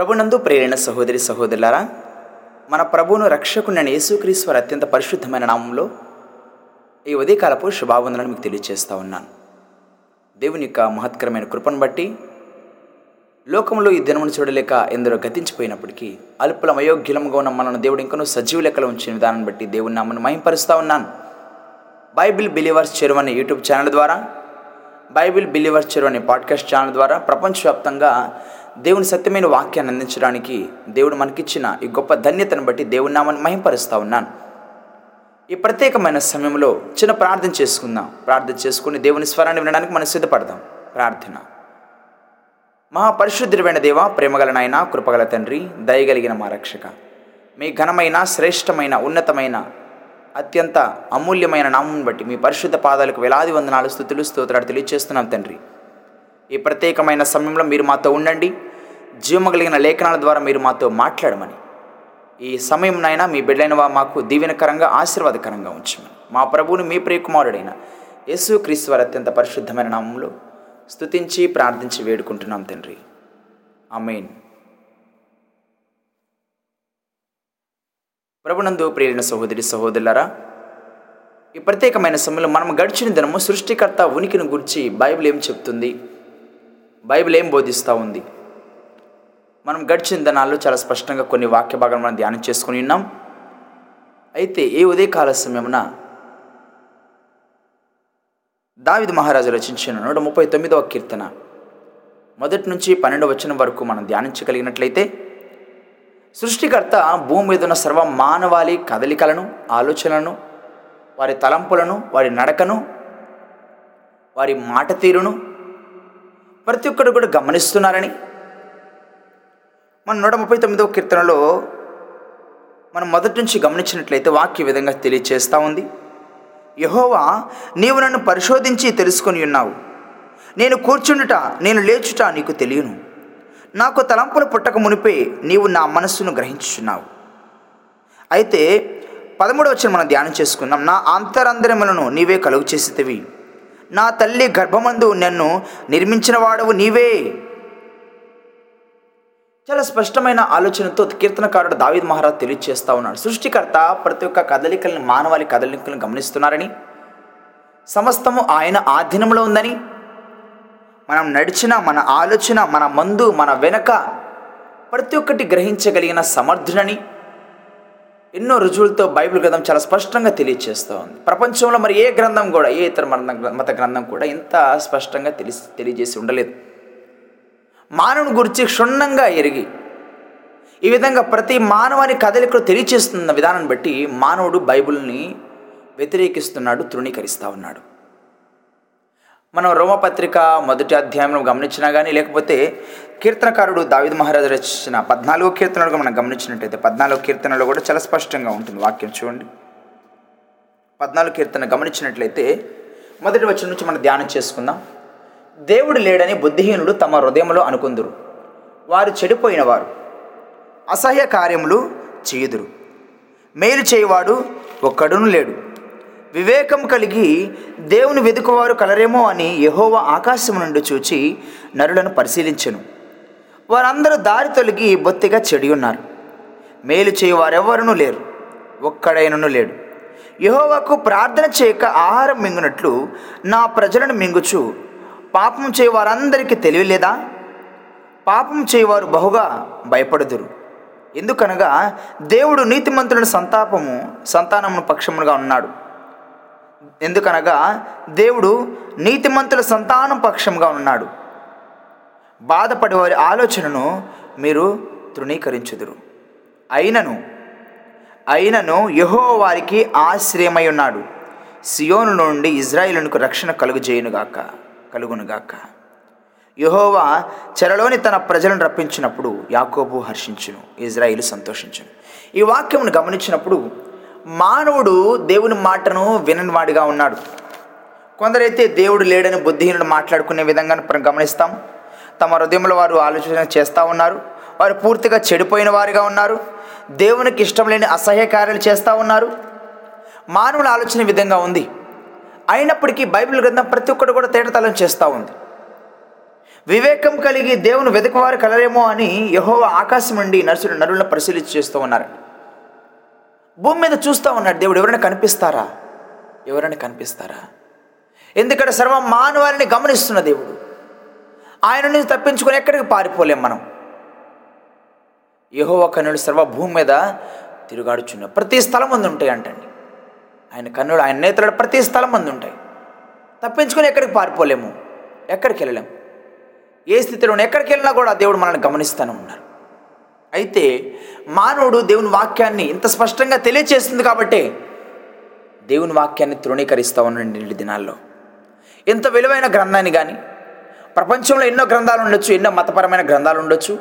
ప్రభునందు ప్రేరణ సహోదరి సహోదరులారా మన ప్రభువును రక్షకుని యేసుక్రీశ్వర అత్యంత పరిశుద్ధమైన నామంలో ఈ ఉదయకాలపు శుభావందనలు మీకు తెలియజేస్తూ ఉన్నాను. దేవుని యొక్క మహత్కరమైన కృపను బట్టి లోకంలో ఈ దినమును చూడలేక ఎందరో గతించిపోయినప్పటికీ అల్పులం అయోగ్యులముగా ఉన్న మనను దేవుడు ఇంకనూ సజీవ లెక్కలో ఉంచిన విధానం బట్టి దేవుని నామను మహింపరుస్తూ ఉన్నాను. బైబిల్ బిలీవర్స్ చెరువు అనే యూట్యూబ్ ఛానల్ ద్వారా బైబిల్ బిలీవర్స్ చెరువు అనే పాడ్కాస్ట్ ఛానల్ ద్వారా ప్రపంచవ్యాప్తంగా దేవుని సత్యమైన వాక్యాన్ని అందించడానికి దేవుడు మనకిచ్చిన ఈ గొప్ప ధన్యతను బట్టి దేవుని నామని మహింపరుస్తూ ఉన్నాను. ఈ ప్రత్యేకమైన సమయంలో చిన్న ప్రార్థన చేసుకుందాం. ప్రార్థన చేసుకుని దేవుని స్వరాన్ని వినడానికి మనం సిద్ధపడదాం. ప్రార్థన. మహాపరిశుద్ధుడైన దేవ ప్రేమగల నాయన కృపగల తండ్రి దయగలిగిన మా రక్షక. మీ ఘనమైన శ్రేష్టమైన ఉన్నతమైన అత్యంత అమూల్యమైన నామం బట్టి మీ పరిశుద్ధ పాదాలకు వేలాది వందనాలు స్థుతులు స్తోత్రాలు తెలియజేస్తున్నాం తండ్రి. ఈ ప్రత్యేకమైన సమయంలో మీరు మాతో ఉండండి. జీవము కలిగిన లేఖనాల ద్వారా మీరు మాతో మాట్లాడమని. ఈ సమయం నాయన మీ బిడ్డైన వా మాకు దీవెనకరంగా ఆశీర్వాదకరంగా ఉంచమని. మా ప్రభువుని మీ ప్రియకుమారుడైన యేసు క్రీస్తు వారి అత్యంత పరిశుద్ధమైన నామంలో స్తుతించి ప్రార్థించి వేడుకుంటున్నాం తండ్రి. అమెయిన్ ప్రభునందు ప్రేరిన సహోదరి సహోదరులరా ఈ ప్రత్యేకమైన సమయంలో మనం గడిచిన దినము సృష్టికర్త ఉనికిని గురించి బైబిల్ ఏం చెప్తుంది? బైబిల్ ఏం బోధిస్తూ ఉంది? మనం గడిచిన దినాల్లో చాలా స్పష్టంగా కొన్ని వాక్య భాగాలు మనం ధ్యానం చేసుకుని ఉన్నాం. అయితే ఏ ఉదయకాల సమయమున దావిద్ మహారాజు రచించిన నూట ముప్పై తొమ్మిదవ కీర్తన మొదటి నుంచి పన్నెండు వచనం వరకు మనం ధ్యానించగలిగినట్లయితే సృష్టికర్త భూమి మీద ఉన్న సర్వ మానవాళి కదలికలను ఆలోచనలను వారి తలంపులను వారి నడకను వారి మాట తీరును ప్రతి ఒక్కరు కూడా గమనిస్తున్నారని మన నూట ముప్పై తొమ్మిదవ కీర్తనలో మనం మొదటి నుంచి గమనించినట్లయితే వాక్య విధంగా తెలియచేస్తూ ఉంది. యహోవా నీవు నన్ను పరిశోధించి తెలుసుకొని ఉన్నావు. నేను కూర్చుండుట నేను లేచుట నీకు తెలియను. నాకు తలంపులు పుట్టక మునిపే నీవు నా మనస్సును గ్రహించుచున్నావు. అయితే పదమూడవ వచ్చిన మనం ధ్యానం చేసుకుందాం. నా అంతరంధ్రములను నీవే కలుగు చేసేవి నా తల్లి గర్భమందు నన్ను నిర్మించిన వాడవు నీవే. చాలా స్పష్టమైన ఆలోచనతో కీర్తనకారుడు దావిద్ మహారాజ్ తెలియజేస్తూ ఉన్నాడు. సృష్టికర్త ప్రతి ఒక్క కదలికలను మానవాళి కదలికలను గమనిస్తున్నారని సమస్తము ఆయన ఆధీనంలో ఉందని మనం నడిచిన మన ఆలోచన మన మందు మన వెనక ప్రతి ఒక్కటి గ్రహించగలిగిన సమర్థుడని ఎన్నో రుజువులతో బైబిల్ గ్రంథం చాలా స్పష్టంగా తెలియజేస్తూ ఉంది. ప్రపంచంలో మరి ఏ గ్రంథం కూడా ఏ ఇతర మత మత గ్రంథం కూడా ఇంత స్పష్టంగా తెలిసి తెలియజేసి ఉండలేదు. మానవుని గురించి క్షుణ్ణంగా ఎరిగి ఈ విధంగా ప్రతి మానవాని కదలికలు తెలియచేస్తున్న విధానాన్ని బట్టి మానవుడు బైబిల్ని వ్యతిరేకిస్తున్నాడు తృణీకరిస్తూ ఉన్నాడు. మనం రోమపత్రిక మొదటి అధ్యాయంలో గమనించినా కానీ లేకపోతే కీర్తనకారుడు దావిద్ మహారాజు రచించిన పద్నాలుగో కీర్తనలు మనం గమనించినట్టయితే పద్నాలుగో కీర్తనలో కూడా చాలా స్పష్టంగా ఉంటుంది వాక్యం చూడండి. పద్నాలుగు కీర్తన గమనించినట్లయితే మొదటి వచ్చిన నుంచి మనం ధ్యానం చేసుకుందాం. దేవుడు లేడని బుద్ధిహీనులు తమ హృదయంలో అనుకుందురు. వారు చెడిపోయినవారు. అసహ్య కార్యములు చేయుదురు. మేలు చేయవాడు ఒక్కడును లేడు. వివేకం కలిగి దేవుని వెతుకువారు కలరేమో అని యహోవ ఆకాశం నుండి చూచి నరులను పరిశీలించెను. వారందరూ దారి తొలగి బొత్తిగా చెడి ఉన్నారు. మేలు చేయవారెవ్వరూ లేరు. ఒక్కడైనను లేడు. యహోవాకు ప్రార్థన చేయక ఆహారం మింగునట్లు నా ప్రజలను మింగుచు పాపం చేయవారందరికీ తెలియలేదా? పాపం చేయవారు బహుగా భయపడుదురు. ఎందుకనగా దేవుడు నీతిమంతులను సంతాపము సంతానమును పక్షముగా ఉన్నాడు. ఎందుకనగా దేవుడు నీతిమంతుల సంతానం పక్షంగా ఉన్నాడు. బాధపడే వారి ఆలోచనను మీరు తృణీకరించుదురు. అయినను అయినను యహో వారికి ఆశ్రయమై ఉన్నాడు. సియోను నుండి ఇజ్రాయిలునికి రక్షణ కలుగుజేయునుగాక. కలుగునుగాక. యహోవా చెరలోని తన ప్రజలను రప్పించినప్పుడు యాకోబు హర్షించును ఇజ్రాయిలు సంతోషించును. ఈ వాక్యమును గమనించినప్పుడు మానవుడు దేవుని మాటను విననివాడిగా ఉన్నాడు. కొందరైతే దేవుడు లేడని బుద్ధిహీనుడు మాట్లాడుకునే విధంగా మనం గమనిస్తాం. తమ హృదయంలో వారు ఆలోచన చేస్తూ ఉన్నారు. వారు పూర్తిగా చెడిపోయిన వారిగా ఉన్నారు. దేవునికి ఇష్టం లేని అసహ్య కార్యాలు చేస్తూ ఉన్నారు. మానవుల ఆలోచన విధంగా ఉంది. అయినప్పటికీ బైబిల్ గ్రంథం ప్రతి ఒక్కటి కూడా తేటతలం చేస్తూ ఉంది. వివేకం కలిగి దేవుని వెతకవారు కలరేమో అని యహోవ ఆకాశం నుండి నరుసులు నరులను పరిశీలించి చేస్తూ ఉన్నారు. భూమి మీద చూస్తూ ఉన్నాడు. దేవుడు ఎవరైనా కనిపిస్తారా? ఎవరైనా కనిపిస్తారా? ఎందుకంటే సర్వ మానవాళిని గమనిస్తున్న దేవుడు. ఆయన నుంచి తప్పించుకొని ఎక్కడికి పారిపోలేం మనం? యహోవ కన్నుడు సర్వ భూమి మీద తిరుగాడుచున్న ప్రతి స్థలం ముందు ఉంటాయి అంటండి ఆయన కన్నుడు ఆయన నేతలు ప్రతి స్థలం మంది ఉంటాయి. తప్పించుకొని ఎక్కడికి పారిపోలేము? ఎక్కడికి వెళ్ళలేము ఏ స్థితిలో ఎక్కడికి వెళ్ళినా కూడా దేవుడు మనల్ని గమనిస్తూనే ఉన్నారు. అయితే మానవుడు దేవుని వాక్యాన్ని ఇంత స్పష్టంగా తెలియచేస్తుంది కాబట్టి దేవుని వాక్యాన్ని తృణీకరిస్తూ ఉండండి నేటి దినాల్లో. ఇంత విలువైన గ్రంథాన్ని కానీ ప్రపంచంలో ఎన్నో గ్రంథాలు ఉండొచ్చు ఎన్నో మతపరమైన గ్రంథాలు ఉండొచ్చు.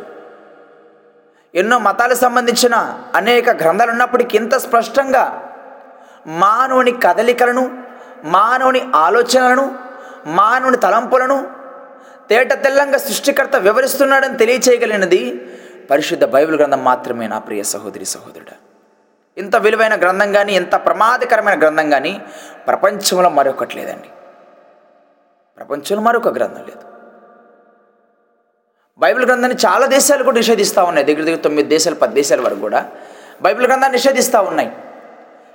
ఎన్నో మతాలకు సంబంధించిన అనేక గ్రంథాలు ఉన్నప్పటికీ ఇంత స్పష్టంగా మానవుని కదలికలను మానవుని ఆలోచనలను మానవుని తలంపులను తేట తెల్లంగా సృష్టికర్త వివరిస్తున్నాడని తెలియచేయగలిగినది పరిశుద్ధ బైబిల్ గ్రంథం మాత్రమే నా ప్రియ సహోదరి సహోదరుడు. ఇంత విలువైన గ్రంథం కానీ ఇంత ప్రమాదకరమైన గ్రంథం కానీ ప్రపంచంలో మరొకటి లేదండి. ప్రపంచంలో మరొక గ్రంథం లేదు. బైబిల్ గ్రంథాన్ని చాలా దేశాలు కూడా నిషేధిస్తూ ఉన్నాయి. దగ్గర దగ్గర తొమ్మిది దేశాలు పది దేశాల వరకు కూడా బైబిల్ గ్రంథాన్ని నిషేధిస్తూ ఉన్నాయి.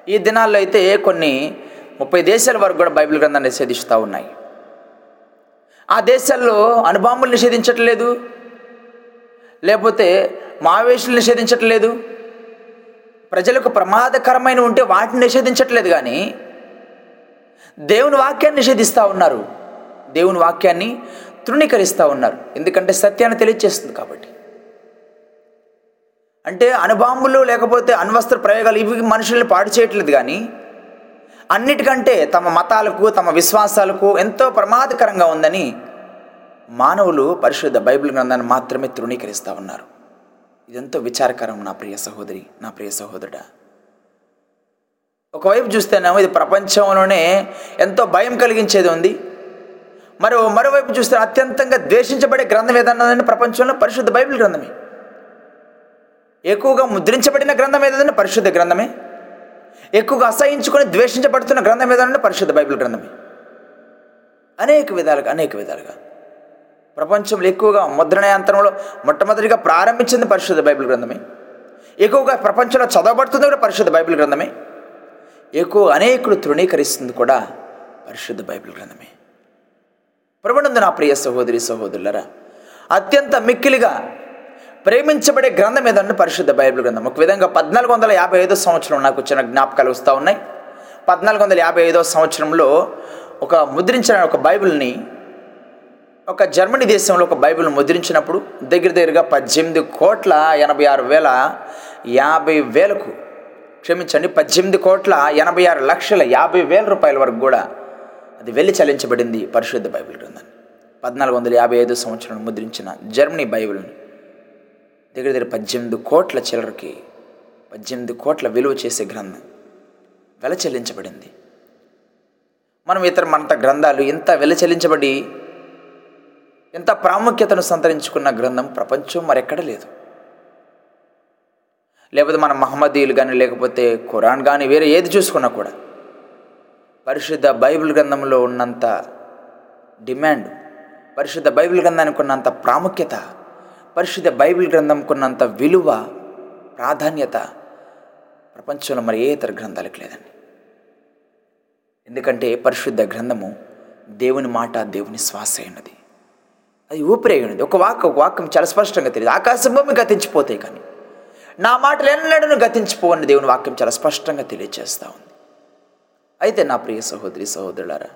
ఈ దినాల్లో అయితే కొన్ని ముప్పై దేశాల వరకు కూడా బైబిల్ గ్రంథాన్ని నిషేధిస్తూ ఉన్నాయి. ఆ దేశాల్లో అనుబాంబులు నిషేధించట్లేదు. లేకపోతే మావేషులు నిషేధించట్లేదు. ప్రజలకు ప్రమాదకరమైన ఉంటే వాటిని నిషేధించట్లేదు కానీ దేవుని వాక్యాన్ని నిషేధిస్తూ ఉన్నారు. దేవుని వాక్యాన్ని తృణీకరిస్తూ ఉన్నారు. ఎందుకంటే సత్యాన్ని తెలియచేస్తుంది కాబట్టి. అంటే అణుబాంబులు లేకపోతే అణ్వస్త్ర ప్రయోగాలు ఇవి మనుషుల్ని పాడు చేయట్లేదు కానీ అన్నిటికంటే తమ మతాలకు తమ విశ్వాసాలకు ఎంతో ప్రమాదకరంగా ఉందని మానవులు పరిశుద్ధ బైబిల్ గ్రంథాన్ని మాత్రమే తృణీకరిస్తూ ఉన్నారు. ఇదెంతో విచారకరం నా ప్రియ సహోదరి నా ప్రియ సహోదరుడా. ఒకవైపు చూస్తేనేమో ఇది ప్రపంచంలోనే ఎంతో భయం కలిగించేది ఉంది. మరో మరోవైపు చూస్తే అత్యంతంగా ద్వేషించబడే గ్రంథం ఏదన్నదని ప్రపంచంలో పరిశుద్ధ బైబిల్ గ్రంథమే. ఎక్కువగా ముద్రించబడిన గ్రంథం ఏదైనా పరిశుద్ధ గ్రంథమే? ఎక్కువగా అసహించుకొని ద్వేషించబడుతున్న గ్రంథం ఏదైనా పరిశుద్ధ బైబిల్ గ్రంథమే? అనేక విధాలుగా అనేక విధాలుగా. ప్రపంచంలో ఎక్కువగా ముద్రణ యంత్రంలో మొట్టమొదటిగా ప్రారంభించింది పరిశుద్ధ బైబిల్ గ్రంథమే. ఎక్కువగా ప్రపంచంలో చదవబడుతుంది కూడా పరిశుద్ధ బైబిల్ గ్రంథమే. ఎక్కువ అనేకులు తృణీకరిస్తుంది కూడా పరిశుద్ధ బైబిల్ గ్రంథమే. ప్రభునందు నా ప్రియ సహోదరి సహోదరులరా అత్యంత మిక్కిలిగా ప్రేమించబడే గ్రంథం ఏదంటే పరిశుద్ధ బైబిల్ గ్రంథం. ఒక విధంగా పద్నాలుగు వందల యాభై ఐదో సంవత్సరం నాకు వచ్చిన జ్ఞాపకాలు వస్తూ ఉన్నాయి. పద్నాలుగు వందల యాభై ఐదో సంవత్సరంలో ఒక ముద్రించిన ఒక బైబిల్ని ఒక జర్మనీ దేశంలో ఒక బైబిల్ ముద్రించినప్పుడు దగ్గర దగ్గరగా పద్దెనిమిది కోట్ల ఎనభై ఆరు వేల యాభై వేలకు క్షమించండి పద్దెనిమిది కోట్ల ఎనభై ఆరు లక్షల యాభై వేల రూపాయల వరకు కూడా అది వెళ్ళి చెల్లించబడింది పరిశుద్ధ బైబిల్ గ్రంథాన్ని. పద్నాలుగు వందల యాభై ఐదు సంవత్సరం ముద్రించిన జర్మనీ బైబిల్ని. దగ్గర దగ్గర పద్దెనిమిది కోట్ల చిల్లరకి పద్దెనిమిది కోట్ల విలువ చేసే గ్రంథం వెల చెల్లించబడింది. మనం ఇతర మనంత గ్రంథాలు ఇంత వెల చెల్లించబడి ఇంత ప్రాముఖ్యతను సంతరించుకున్న గ్రంథం ప్రపంచం మరెక్కడ లేదు. లేకపోతే మన మహమ్మదీయులు కానీ లేకపోతే ఖురాన్ కానీ వేరే ఏది చూసుకున్నా కూడా పరిశుద్ధ బైబిల్ గ్రంథంలో ఉన్నంత డిమాండ్ పరిశుద్ధ బైబిల్ గ్రంథానికి ఉన్నంత ప్రాముఖ్యత పరిశుద్ధ బైబిల్ గ్రంథంకున్నంత విలువ ప్రాధాన్యత ప్రపంచంలో మరి ఏ ఇతర గ్రంథాలకు లేదండి. ఎందుకంటే పరిశుద్ధ గ్రంథము దేవుని మాట దేవుని శ్వాస అయినది. అది ఊపిరి అయినది. ఒక వాక్ ఒక వాక్యం చాలా స్పష్టంగా తెలియదు. ఆకాశం భూమి గతించిపోతాయి కానీ నా మాటలు ఎన్నడను గతించిపోవని దేవుని వాక్యం చాలా స్పష్టంగా తెలియజేస్తూ ఉంది. అయితే నా ప్రియ సహోదరి సహోదరులారా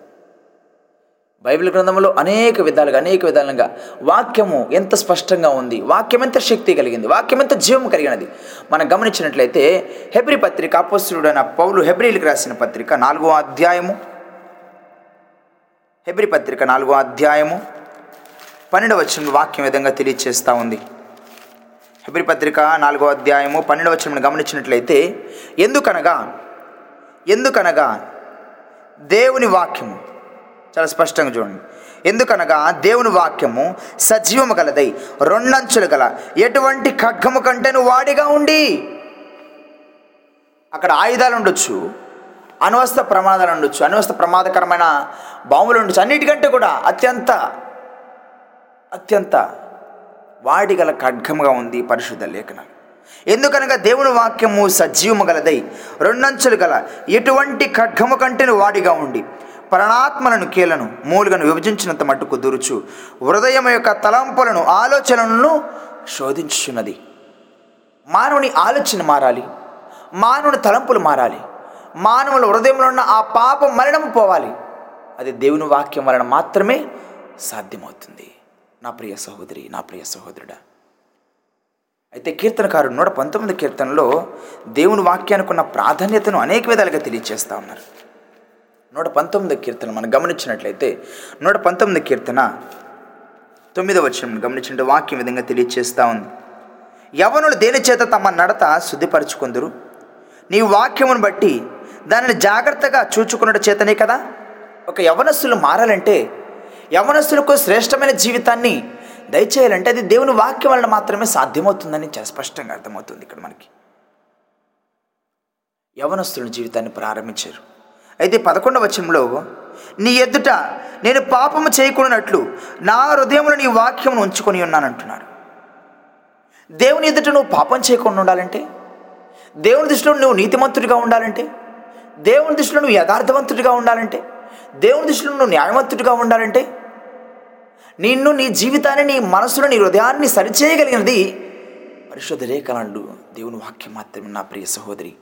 బైబిల్ గ్రంథంలో అనేక విధాలుగా అనేక విధాలుగా వాక్యము ఎంత స్పష్టంగా ఉంది వాక్యం ఎంత శక్తి కలిగింది వాక్యం ఎంత జీవం కలిగినది. మనం గమనించినట్లయితే హెబ్రి పత్రిక అపోస్తుడైన పౌలు హెబ్రిలకు రాసిన పత్రిక నాలుగో అధ్యాయము. హెబ్రి పత్రిక నాలుగో అధ్యాయము. పన్నెండవ వాక్యం విధంగా తెలియచేస్తూ ఉంది. హెబ్రి పత్రిక నాలుగో అధ్యాయము పన్నెండవ వచ్చిన గమనించినట్లయితే ఎందుకనగా ఎందుకనగా దేవుని వాక్యము చాలా స్పష్టంగా చూడండి. ఎందుకనగా దేవుని వాక్యము సజీవము గలదై రెండంచులు గల ఎటువంటి ఖడ్గము కంటేను వాడిగా ఉండి. అక్కడ ఆయుధాలు ఉండొచ్చు అనవస్థ ప్రమాదాలు ఉండొచ్చు అనవస్థ ప్రమాదకరమైన బాంబులు ఉండొచ్చు అన్నిటికంటే కూడా అత్యంత అత్యంత వాడిగల ఖడ్గముగా ఉంది పరిశుద్ధ లేఖనం. ఎందుకనగా దేవుని వాక్యము సజీవము గలదై రెండంచులు గల ఎటువంటి ఖడ్గము కంటేను వాడిగా ఉండి. ప్రాణాత్మలను కీలను మూలుగను విభజించినంత మట్టుకు దురుచు. హృదయం యొక్క తలంపులను ఆలోచనలను శోధించున్నది మానవుని ఆలోచన మారాలి. మానవుని తలంపులు మారాలి. మానవుల హృదయంలో ఉన్న ఆ పాప మరణం పోవాలి. అది దేవుని వాక్యం వలన మాత్రమే సాధ్యమవుతుంది. నా ప్రియ సహోదరి నా ప్రియ సహోదరుడా. అయితే కీర్తనకారుడు నూట పంతొమ్మిది కీర్తనలో దేవుని వాక్యానికి ఉన్న ప్రాధాన్యతను అనేక విధాలుగా తెలియజేస్తూ ఉన్నారు. నూట పంతొమ్మిది కీర్తన మనం గమనించినట్లయితే నూట పంతొమ్మిది కీర్తన తొమ్మిదవ వచ్చిన గమనించిన వాక్యం విధంగా తెలియజేస్తూ ఉంది. యవనులు దేని చేత తమ నడత శుద్ధిపరచుకుందరు? నీ వాక్యమును బట్టి దానిని జాగ్రత్తగా చూచుకున్నట్టు చేతనే కదా? ఒక యవనస్తులు మారాలంటే యవనస్తులకు శ్రేష్టమైన జీవితాన్ని దయచేయాలంటే అది దేవుని వాక్యం వలన మాత్రమే సాధ్యమవుతుందని చాలా స్పష్టంగా అర్థమవుతుంది ఇక్కడ మనకి. యవనస్తుల జీవితాన్ని ప్రారంభించారు. అయితే పదకొండవ వచనంలో నీ ఎదుట నేను పాపము చేయకున్నట్లు నా హృదయంలో నీ వాక్యమును ఉంచుకొని ఉన్నానంటున్నాడు. దేవుని ఎదుట నువ్వు పాపం చేయకుండా ఉండాలంటే? దేవుని దృష్టిలో నువ్వు నీతిమంతుడిగా ఉండాలంటే? దేవుని దృష్టిలో నువ్వు యథార్థవంతుడిగా ఉండాలంటే? దేవుని దృష్టిలో నువ్వు న్యాయవంతుడిగా ఉండాలంటే? నిన్ను నీ జీవితాన్ని నీ మనసును నీ హృదయాన్ని సరిచేయగలిగినది పరిశుద్ధ రేఖలండు దేవుని వాక్యం మాత్రమే నా ప్రియ సహోదరి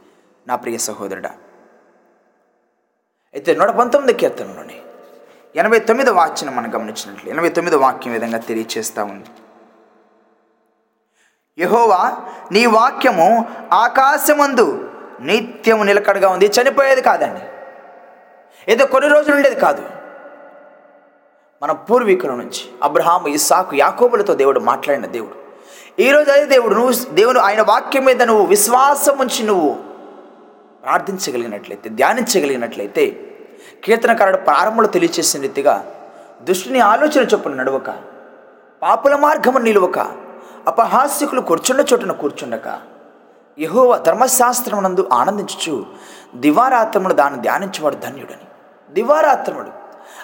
నా ప్రియ సహోదరుడా. అయితే నూట పంతొమ్మిది కీర్తనలోని ఎనభై తొమ్మిది వాక్యం మనం గమనించినట్లు ఎనభై తొమ్మిది వాక్యం విధంగా తెలియచేస్తూ ఉంది. యహోవా నీ వాక్యము ఆకాశమందు నిత్యము నిలకడగా ఉంది చనిపోయేది కాదండి. ఏదో కొన్ని రోజులు ఉండేది కాదు. మన పూర్వీకుల నుంచి అబ్రహాము ఇస్సాకు యాకోబులతో దేవుడు మాట్లాడిన దేవుడు. ఈరోజు అదే దేవుడు నువ్వు దేవుడు ఆయన వాక్యం మీద నువ్వు విశ్వాసం ఉంచి నువ్వు ప్రార్థించగలిగినట్లయితే ధ్యానించగలిగినట్లయితే కీర్తనకారుడు ప్రారంభంలో తెలియచేసిన రీతిగా దుష్టుని ఆలోచన చొప్పున నడవక పాపుల మార్గము నిలువక అపహాస్యకులు కూర్చున్న చోటున కూర్చుండక యహోవ ధర్మశాస్త్రమునందు ఆనందించుచు దివారాత్రమును దాన్ని ధ్యానించేవాడు ధన్యుడని. దివారాత్రముడు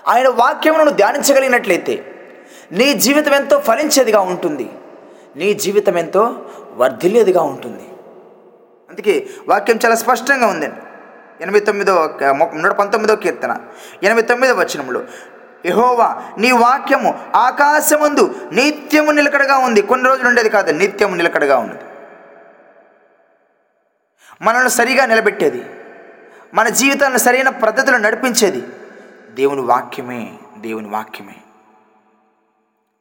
ఆయన వాక్యమును ధ్యానించగలిగినట్లయితే నీ జీవితం ఎంతో ఫలించేదిగా ఉంటుంది నీ జీవితం ఎంతో వర్ధిల్లేదిగా ఉంటుంది. అందుకే వాక్యం చాలా స్పష్టంగా ఉందండి. ఎనభై తొమ్మిదో నూట పంతొమ్మిదో కీర్తన. ఎనభై తొమ్మిదో వచనంలో యహోవా నీ వాక్యము ఆకాశముందు నిత్యము నిలకడగా ఉంది. కొన్ని రోజులు ఉండేది కాదు నిత్యము నిలకడగా ఉన్నది. మనల్ని సరిగా నిలబెట్టేది. మన జీవితాలను సరైన పద్ధతిలో నడిపించేది. దేవుని వాక్యమే దేవుని వాక్యమే.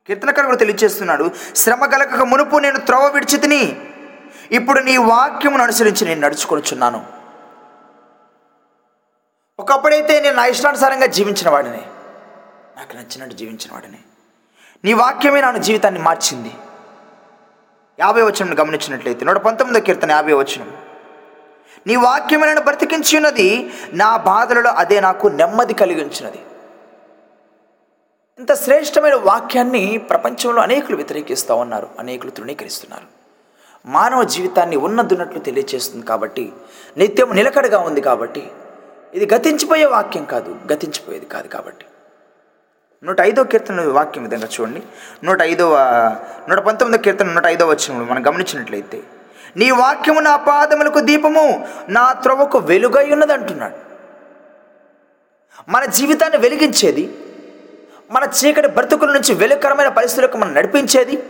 కీర్తనకారు కూడా తెలియజేస్తున్నాడు శ్రమ కలగక మునుపు నేను త్రోవ విడిచి తిని ఇప్పుడు నీ వాక్యమును అనుసరించి నేను నడుచుకొనుచున్నాను. ఒకప్పుడైతే నేను నా ఇష్టానుసారంగా జీవించిన వాడిని. నాకు నచ్చినట్టు జీవించిన వాడిని. నీ వాక్యమే నా జీవితాన్ని మార్చింది. యాభై వచనం గమనించినట్లయితే నూట పంతొమ్మిదో కీర్తన యాభై వచనం. నీ వాక్యమే నన్ను బ్రతికించి ఉన్నది నా బాధలలో అదే నాకు నెమ్మది కలిగించినది ఇంత శ్రేష్టమైన వాక్యాన్ని ప్రపంచంలో అనేకులు వ్యతిరేకిస్తూ ఉన్నారు అనేకులు తృణీకరిస్తున్నారు. మానవ జీవితాన్ని ఉన్నదున్నట్లు తెలియచేస్తుంది కాబట్టి నిత్యం నిలకడగా ఉంది కాబట్టి ఇది గతించిపోయే వాక్యం కాదు గతించిపోయేది కాదు కాబట్టి. నూట ఐదో కీర్తన వాక్యం విధంగా చూడండి. నూట ఐదవ నూట పంతొమ్మిదో కీర్తన నూట ఐదో వచ్చిన మనం గమనించినట్లయితే నీ వాక్యము నా పాదములకు దీపము నా త్రొవకు వెలుగై ఉన్నది అంటున్నాడు. మన జీవితాన్ని వెలిగించేది మన చీకటి బ్రతుకుల నుంచి వెలుకరమైన పరిస్థితులకు మనం నడిపించేది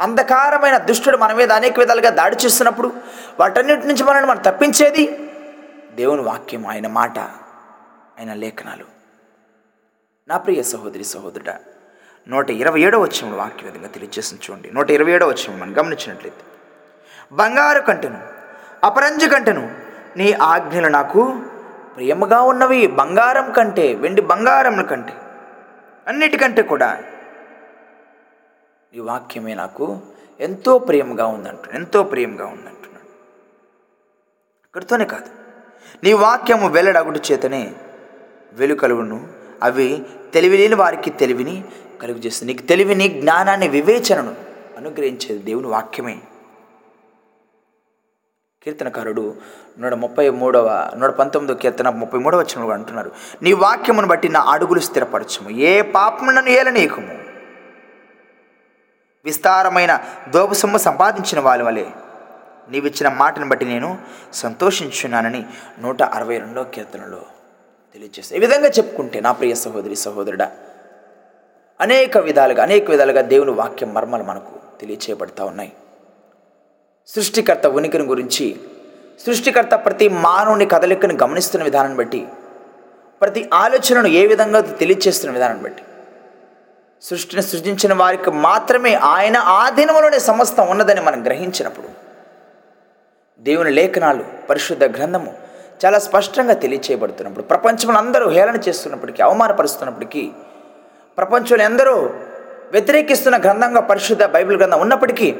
అంధకారమైన దుష్టుడు మన మీద అనేక విధాలుగా దాడి చేస్తున్నప్పుడు వాటన్నిటి నుంచి మనల్ని మనం తప్పించేది దేవుని వాక్యం ఆయన మాట ఆయన లేఖనాలు. నా ప్రియ సహోదరి సహోదరుడ నూట ఇరవై ఏడో వచ్చిన వాక్యం విధంగా తెలియజేసింది చూడండి. నూట ఇరవై ఏడో వచ్చిన మనం గమనించినట్లయితే బంగారు కంటెను అపరంజ కంటెను నీ ఆజ్ఞలు నాకు ప్రియముగా ఉన్నవి బంగారం కంటే వెండి బంగారం కంటే అన్నిటికంటే కూడా ఈ వాక్యమే నాకు ఎంతో ప్రేమగా ఉందంటున్నాడు ఎంతో ప్రియంగా ఉందంటున్నాడు. అక్కడితోనే కాదు. నీ వాక్యము వెల్లడగుడు చేతనే వెలుకలుగును అవి తెలివి లేని వారికి తెలివిని కలుగు చేస్తుంది నీకు తెలివిని జ్ఞానాన్ని వివేచనను అనుగ్రహించేది దేవుని వాక్యమే. కీర్తనకారుడు నూట ముప్పై మూడవ నూట పంతొమ్మిదో కీర్తన ముప్పై మూడవ వచ్చిన అంటున్నారు నీ వాక్యమును బట్టి నా అడుగులు స్థిరపరచము. ఏ పాపము నన్ను ఏలనీయకము? విస్తారమైన దోపసొమ్ము సంపాదించిన వాళ్ళ వలే నీవిచ్చిన మాటను బట్టి నేను సంతోషించున్నానని నూట అరవై రెండో కీర్తనలో తెలియజేస్తాను ఈ విధంగా చెప్పుకుంటే నా ప్రియ సహోదరి సహోదరుడా అనేక విధాలుగా అనేక విధాలుగా దేవుని వాక్యం మర్మలు మనకు తెలియచేయబడతా ఉన్నాయి. సృష్టికర్త ఉనికిని గురించి సృష్టికర్త ప్రతి మానవుని కదలికను గమనిస్తున్న విధానాన్ని బట్టి ప్రతి ఆలోచనను ఏ విధంగా తెలియచేస్తున్న విధానాన్ని బట్టి సృష్టిని సృజించిన వారికి మాత్రమే ఆయన ఆధీనంలోనే సమస్తం ఉన్నదని మనం గ్రహించినప్పుడు దేవుని లేఖనాలు పరిశుద్ధ గ్రంథము చాలా స్పష్టంగా తెలియచేయబడుతున్నప్పుడు ప్రపంచంలో అందరూ హేళన చేస్తున్నప్పటికీ అవమానపరుస్తున్నప్పటికీ ప్రపంచంలో ఎందరో వ్యతిరేకిస్తున్న గ్రంథంగా పరిశుద్ధ బైబిల్ గ్రంథం ఉన్నప్పటికీ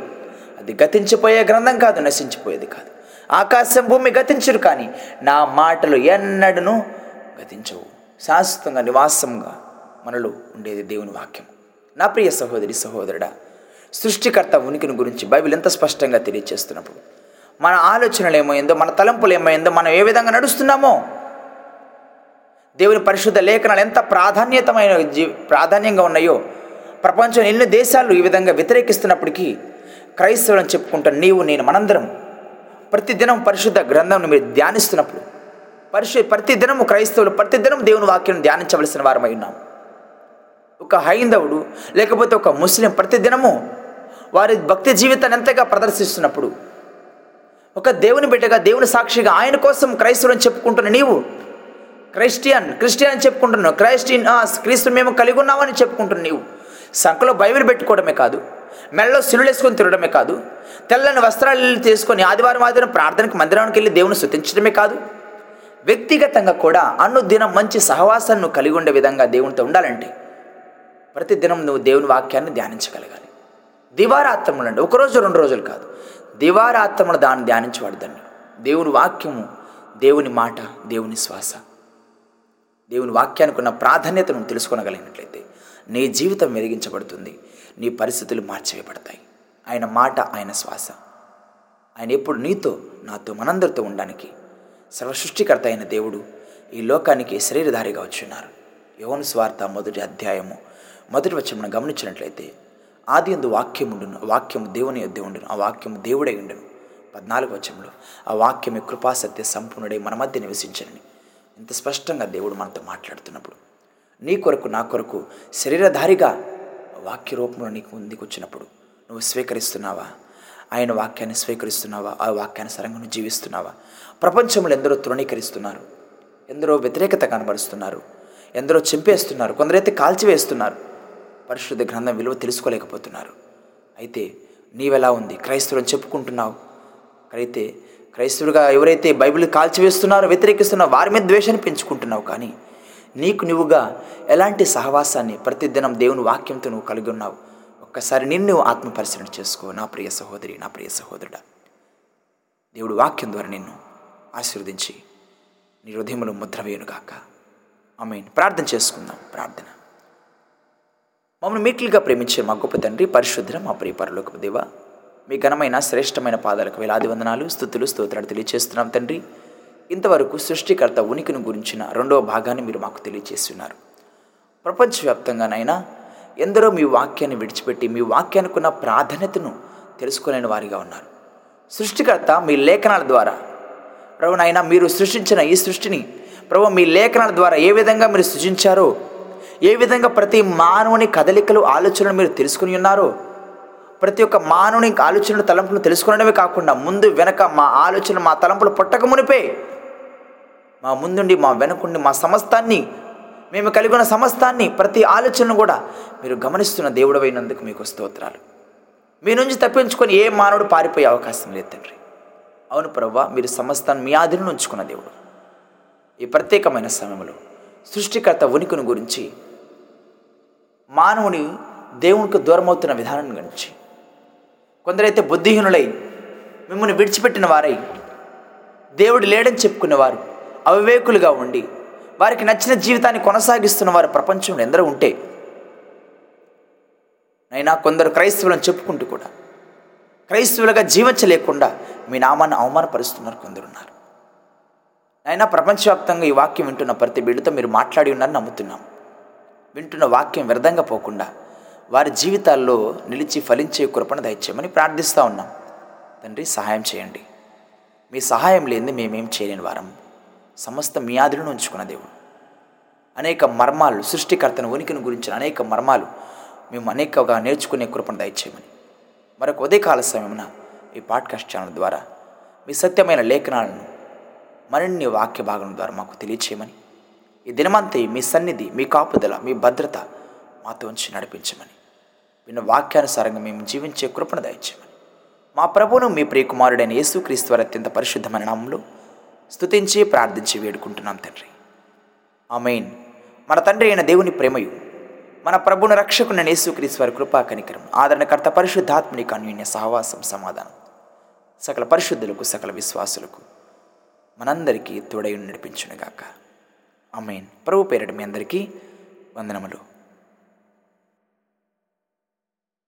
అది గతించిపోయే గ్రంథం కాదు నశించిపోయేది కాదు. ఆకాశం భూమి గతించరు కానీ నా మాటలు ఎన్నడను గతించవు. శాశ్వతంగా నివాసంగా మనలో ఉండేది దేవుని వాక్యం. నా ప్రియ సహోదరి సహోదరుడా సృష్టికర్త ఉనికిని గురించి బైబిల్ ఎంత స్పష్టంగా తెలియచేస్తున్నప్పుడు మన ఆలోచనలు ఏమైందో మన తలంపులు ఏమైందో మనం ఏ విధంగా నడుస్తున్నామో. దేవుని పరిశుద్ధ లేఖనాలు ఎంత ప్రాధాన్యతమైన జీ ప్రాధాన్యంగా ఉన్నాయో ప్రపంచం ఎన్ని దేశాలు ఈ విధంగా వ్యతిరేకిస్తున్నప్పటికీ క్రైస్తవులను చెప్పుకుంటాను నీవు నేను మనందరం ప్రతిదినం పరిశుద్ధ గ్రంథంను మీరు ధ్యానిస్తున్నప్పుడు పరిశు ప్రతిదినము క్రైస్తవులు ప్రతిదినం దేవుని వాక్యం ధ్యానించవలసిన వారమై ఉన్నాం ఒక హైందవుడు లేకపోతే ఒక ముస్లిం ప్రతిదినము వారి భక్తి జీవితాన్ని ఎంతగా ప్రదర్శిస్తున్నప్పుడు ఒక దేవుని బిడ్డగా దేవుని సాక్షిగా ఆయన కోసం క్రైస్తవుని చెప్పుకుంటున్న నీవు. క్రైస్టియన్ క్రిస్టియన్ అని చెప్పుకుంటున్నావు. క్రైస్టియన్ క్రీస్తు మేము కలిగి ఉన్నామని చెప్పుకుంటున్నావు నీవు. సంఖలో బైబిల్ పెట్టుకోవడమే కాదు మెడలో సిలులేసుకొని తిరగడమే కాదు తెల్లని వస్త్రాలు తీసుకొని ఆదివారం ఆదివారం ప్రార్థనకు మందిరానికి వెళ్ళి దేవుని స్తుతించడమే కాదు. వ్యక్తిగతంగా కూడా అనుదినం మంచి సహవాసాన్ని నువ్వు కలిగి ఉండే విధంగా దేవునితో ఉండాలంటే ప్రతిదినం నువ్వు దేవుని వాక్యాన్ని ధ్యానించగలగాలి. దివారాత్రములు అంటే ఒకరోజు రెండు రోజులు కాదు. దివారాత్రములు దాన్ని ధ్యానించేవాడు దేవుని వాక్యము దేవుని మాట దేవుని శ్వాస. దేవుని వాక్యానికి ఉన్న ప్రాధాన్యతను తెలుసుకొనగలిగినట్లయితే నీ జీవితం మెరిగించబడుతుంది నీ పరిస్థితులు మార్చివేయబడతాయి. ఆయన మాట ఆయన శ్వాస. ఆయన ఎప్పుడు నీతో నాతో మనందరితో ఉండడానికి సర్వసృష్టికర్త అయిన దేవుడు ఈ లోకానికి శరీరధారిగా వచ్చున్నారు. యోను స్వార్థ మొదటి అధ్యాయము మొదటి వచ్చి గమనించినట్లయితే ఆది ఎందు వాక్యముండును ఆ వాక్యము దేవుని యొద్దే ఉండును ఆ వాక్యము దేవుడై ఉండును. పద్నాలుగు వచనంలో ఆ వాక్యమే కృపాసత్య సంపూర్ణుడై మన మధ్య నివసించనని. ఇంత స్పష్టంగా దేవుడు మనతో మాట్లాడుతున్నప్పుడు నీ కొరకు నా కొరకు శరీరధారిగా వాక్య రూపంలో నీకు ముందుకు వచ్చినప్పుడు నువ్వు స్వీకరిస్తున్నావా? ఆయన వాక్యాన్ని స్వీకరిస్తున్నావా? ఆ వాక్యానుసారంగా నువ్వు జీవిస్తున్నావా? ప్రపంచంలో ఎందరో తృణీకరిస్తున్నారు ఎందరో వ్యతిరేకత కనబరుస్తున్నారు ఎందరో చింపేస్తున్నారు కొందరైతే కాల్చివేస్తున్నారు. పరిశుద్ధ గ్రంథం విలువ తెలుసుకోలేకపోతున్నారు. అయితే నీవెలా ఉంది? క్రైస్తవులను చెప్పుకుంటున్నావు. అయితే క్రైస్తవుడిగా ఎవరైతే బైబిల్ కాల్చివేస్తున్నారో వ్యతిరేకిస్తున్నారో వారి మీద ద్వేషాన్ని పెంచుకుంటున్నావు కానీ నీకు నువ్వుగా ఎలాంటి సహవాసాన్ని ప్రతిదినం దేవుని వాక్యంతో నువ్వు కలిగి ఉన్నావు? ఒక్కసారి నిన్ను ఆత్మ పరిశీలన చేసుకో. నా ప్రియ సహోదరి నా ప్రియ సహోదరుడా. దేవుడు వాక్యం ద్వారా నిన్ను ఆశీర్వదించి నీ హృదయంలో ముద్ర వేయునుగాక. ఆమె ప్రార్థన చేసుకుందాం. ప్రార్థన. మమ్మల్ని మీట్లుగా ప్రేమించే మా గొప్ప తండ్రి పరిశుద్ధ మా ప్రియ దేవ. మీ ఘనమైన శ్రేష్టమైన పాదాలకు వేలాది వందనాలు స్థుతులు స్తోత్రాలు తెలియజేస్తున్నాం తండ్రి. ఇంతవరకు సృష్టికర్త ఉనికిని గురించిన రెండవ భాగాన్ని మీరు మాకు తెలియజేస్తున్నారు ప్రపంచవ్యాప్తంగానైనా ఎందరో మీ వాక్యాన్ని విడిచిపెట్టి మీ వాక్యానికి ఉన్న ప్రాధాన్యతను తెలుసుకోలేని వారిగా ఉన్నారు. సృష్టికర్త మీ లేఖనాల ద్వారా. ప్రభు మీరు సృష్టించిన ఈ సృష్టిని ప్రభు మీ లేఖనాల ద్వారా ఏ విధంగా మీరు సృజించారో ఏ విధంగా ప్రతి మానవుని కదలికలు ఆలోచనలు మీరు తెలుసుకుని ఉన్నారో? ప్రతి ఒక్క మానవుని ఆలోచనలు తలంపులు తెలుసుకోవడమే కాకుండా ముందు వెనక మా ఆలోచన మా తలంపులు పుట్టక మునిపే. మా ముందుండి మా వెనకుండి మా సమస్తాన్ని మేము కలిగి ఉన్న సమస్తాన్ని ప్రతి ఆలోచనను కూడా మీరు గమనిస్తున్న దేవుడవైనందుకు మీకు స్తోత్రాలు. మీ నుంచి తప్పించుకొని ఏ మానవుడు పారిపోయే అవకాశం లేదు తండ్రి. అవును ప్రవ్వా మీరు సమస్తాన్ని మీ ఆధీనంలో ఉంచుకున్న దేవుడు. ఈ ప్రత్యేకమైన సమయంలో సృష్టికర్త ఉనికిని గురించి మానవుని దేవునికి దూరమవుతున్న విధానం గురించి. కొందరైతే బుద్ధిహీనులై మిమ్మల్ని విడిచిపెట్టిన వారై దేవుడు లేడని చెప్పుకునేవారు అవివేకులుగా ఉండి వారికి నచ్చిన జీవితాన్ని కొనసాగిస్తున్న వారు ప్రపంచంలో ఎందరో ఉంటే అయినా కొందరు క్రైస్తవులను చెప్పుకుంటూ కూడా క్రైస్తవులుగా జీవించలేకుండా మీ నామాన్ని అవమానపరుస్తున్నారు కొందరున్నారు. అయినా ప్రపంచవ్యాప్తంగా ఈ వాక్యం వింటున్న ప్రతి బిడ్డతో మీరు మాట్లాడి ఉన్నారని నమ్ముతున్నాం. వింటున్న వాక్యం వ్యర్థంగా పోకుండా వారి జీవితాల్లో నిలిచి ఫలించే కృపను దయచేయమని ప్రార్థిస్తూ ఉన్నాం. తండ్రి సహాయం చేయండి. మీ సహాయం లేని మేమేం చేయలేని వారం. సమస్త మీ ఆదిలను ఉంచుకున్న దేవుడు. అనేక మర్మాలు సృష్టికర్తను ఉనికిని గురించిన అనేక మర్మాలు మేము అనేకగా నేర్చుకునే కృపను దయచేయమని. మరొక ఉదయకాల సమయమున ఈ పాడ్కాస్ట్ ఛానల్ ద్వారా మీ సత్యమైన లేఖనాలను మరిన్ని వాక్య భాగం ద్వారా మాకు తెలియచేయమని. ఈ దినమంతే మీ సన్నిధి మీ కాపుదల మీ భద్రత మాతో ఉంచి నడిపించమని. విన్న వాక్యానుసారంగా మేము జీవించే కృపణ దయచేయమని. మా ప్రభువును మీ ప్రియకుమారుడైన యేసుక్రీస్తు వారి అత్యంత పరిశుద్ధమైన నామంలో స్తుతించి ప్రార్థించి వేడుకుంటున్నాం తండ్రి. ఆమెన్. మన తండ్రి అయిన దేవుని ప్రేమయు మన ప్రభుని రక్షకున్న యేసుక్రీస్తు వారి కృపా కనికరం ఆదరణకర్త పరిశుద్ధాత్మని అన్యోన్య సహవాసం సమాధానం సకల పరిశుద్ధులకు సకల విశ్వాసులకు మనందరికీ తోడై నడిపించునుగాక. అమేన్ ప్రభు పేరిట మీ అందరికీ వందనములు.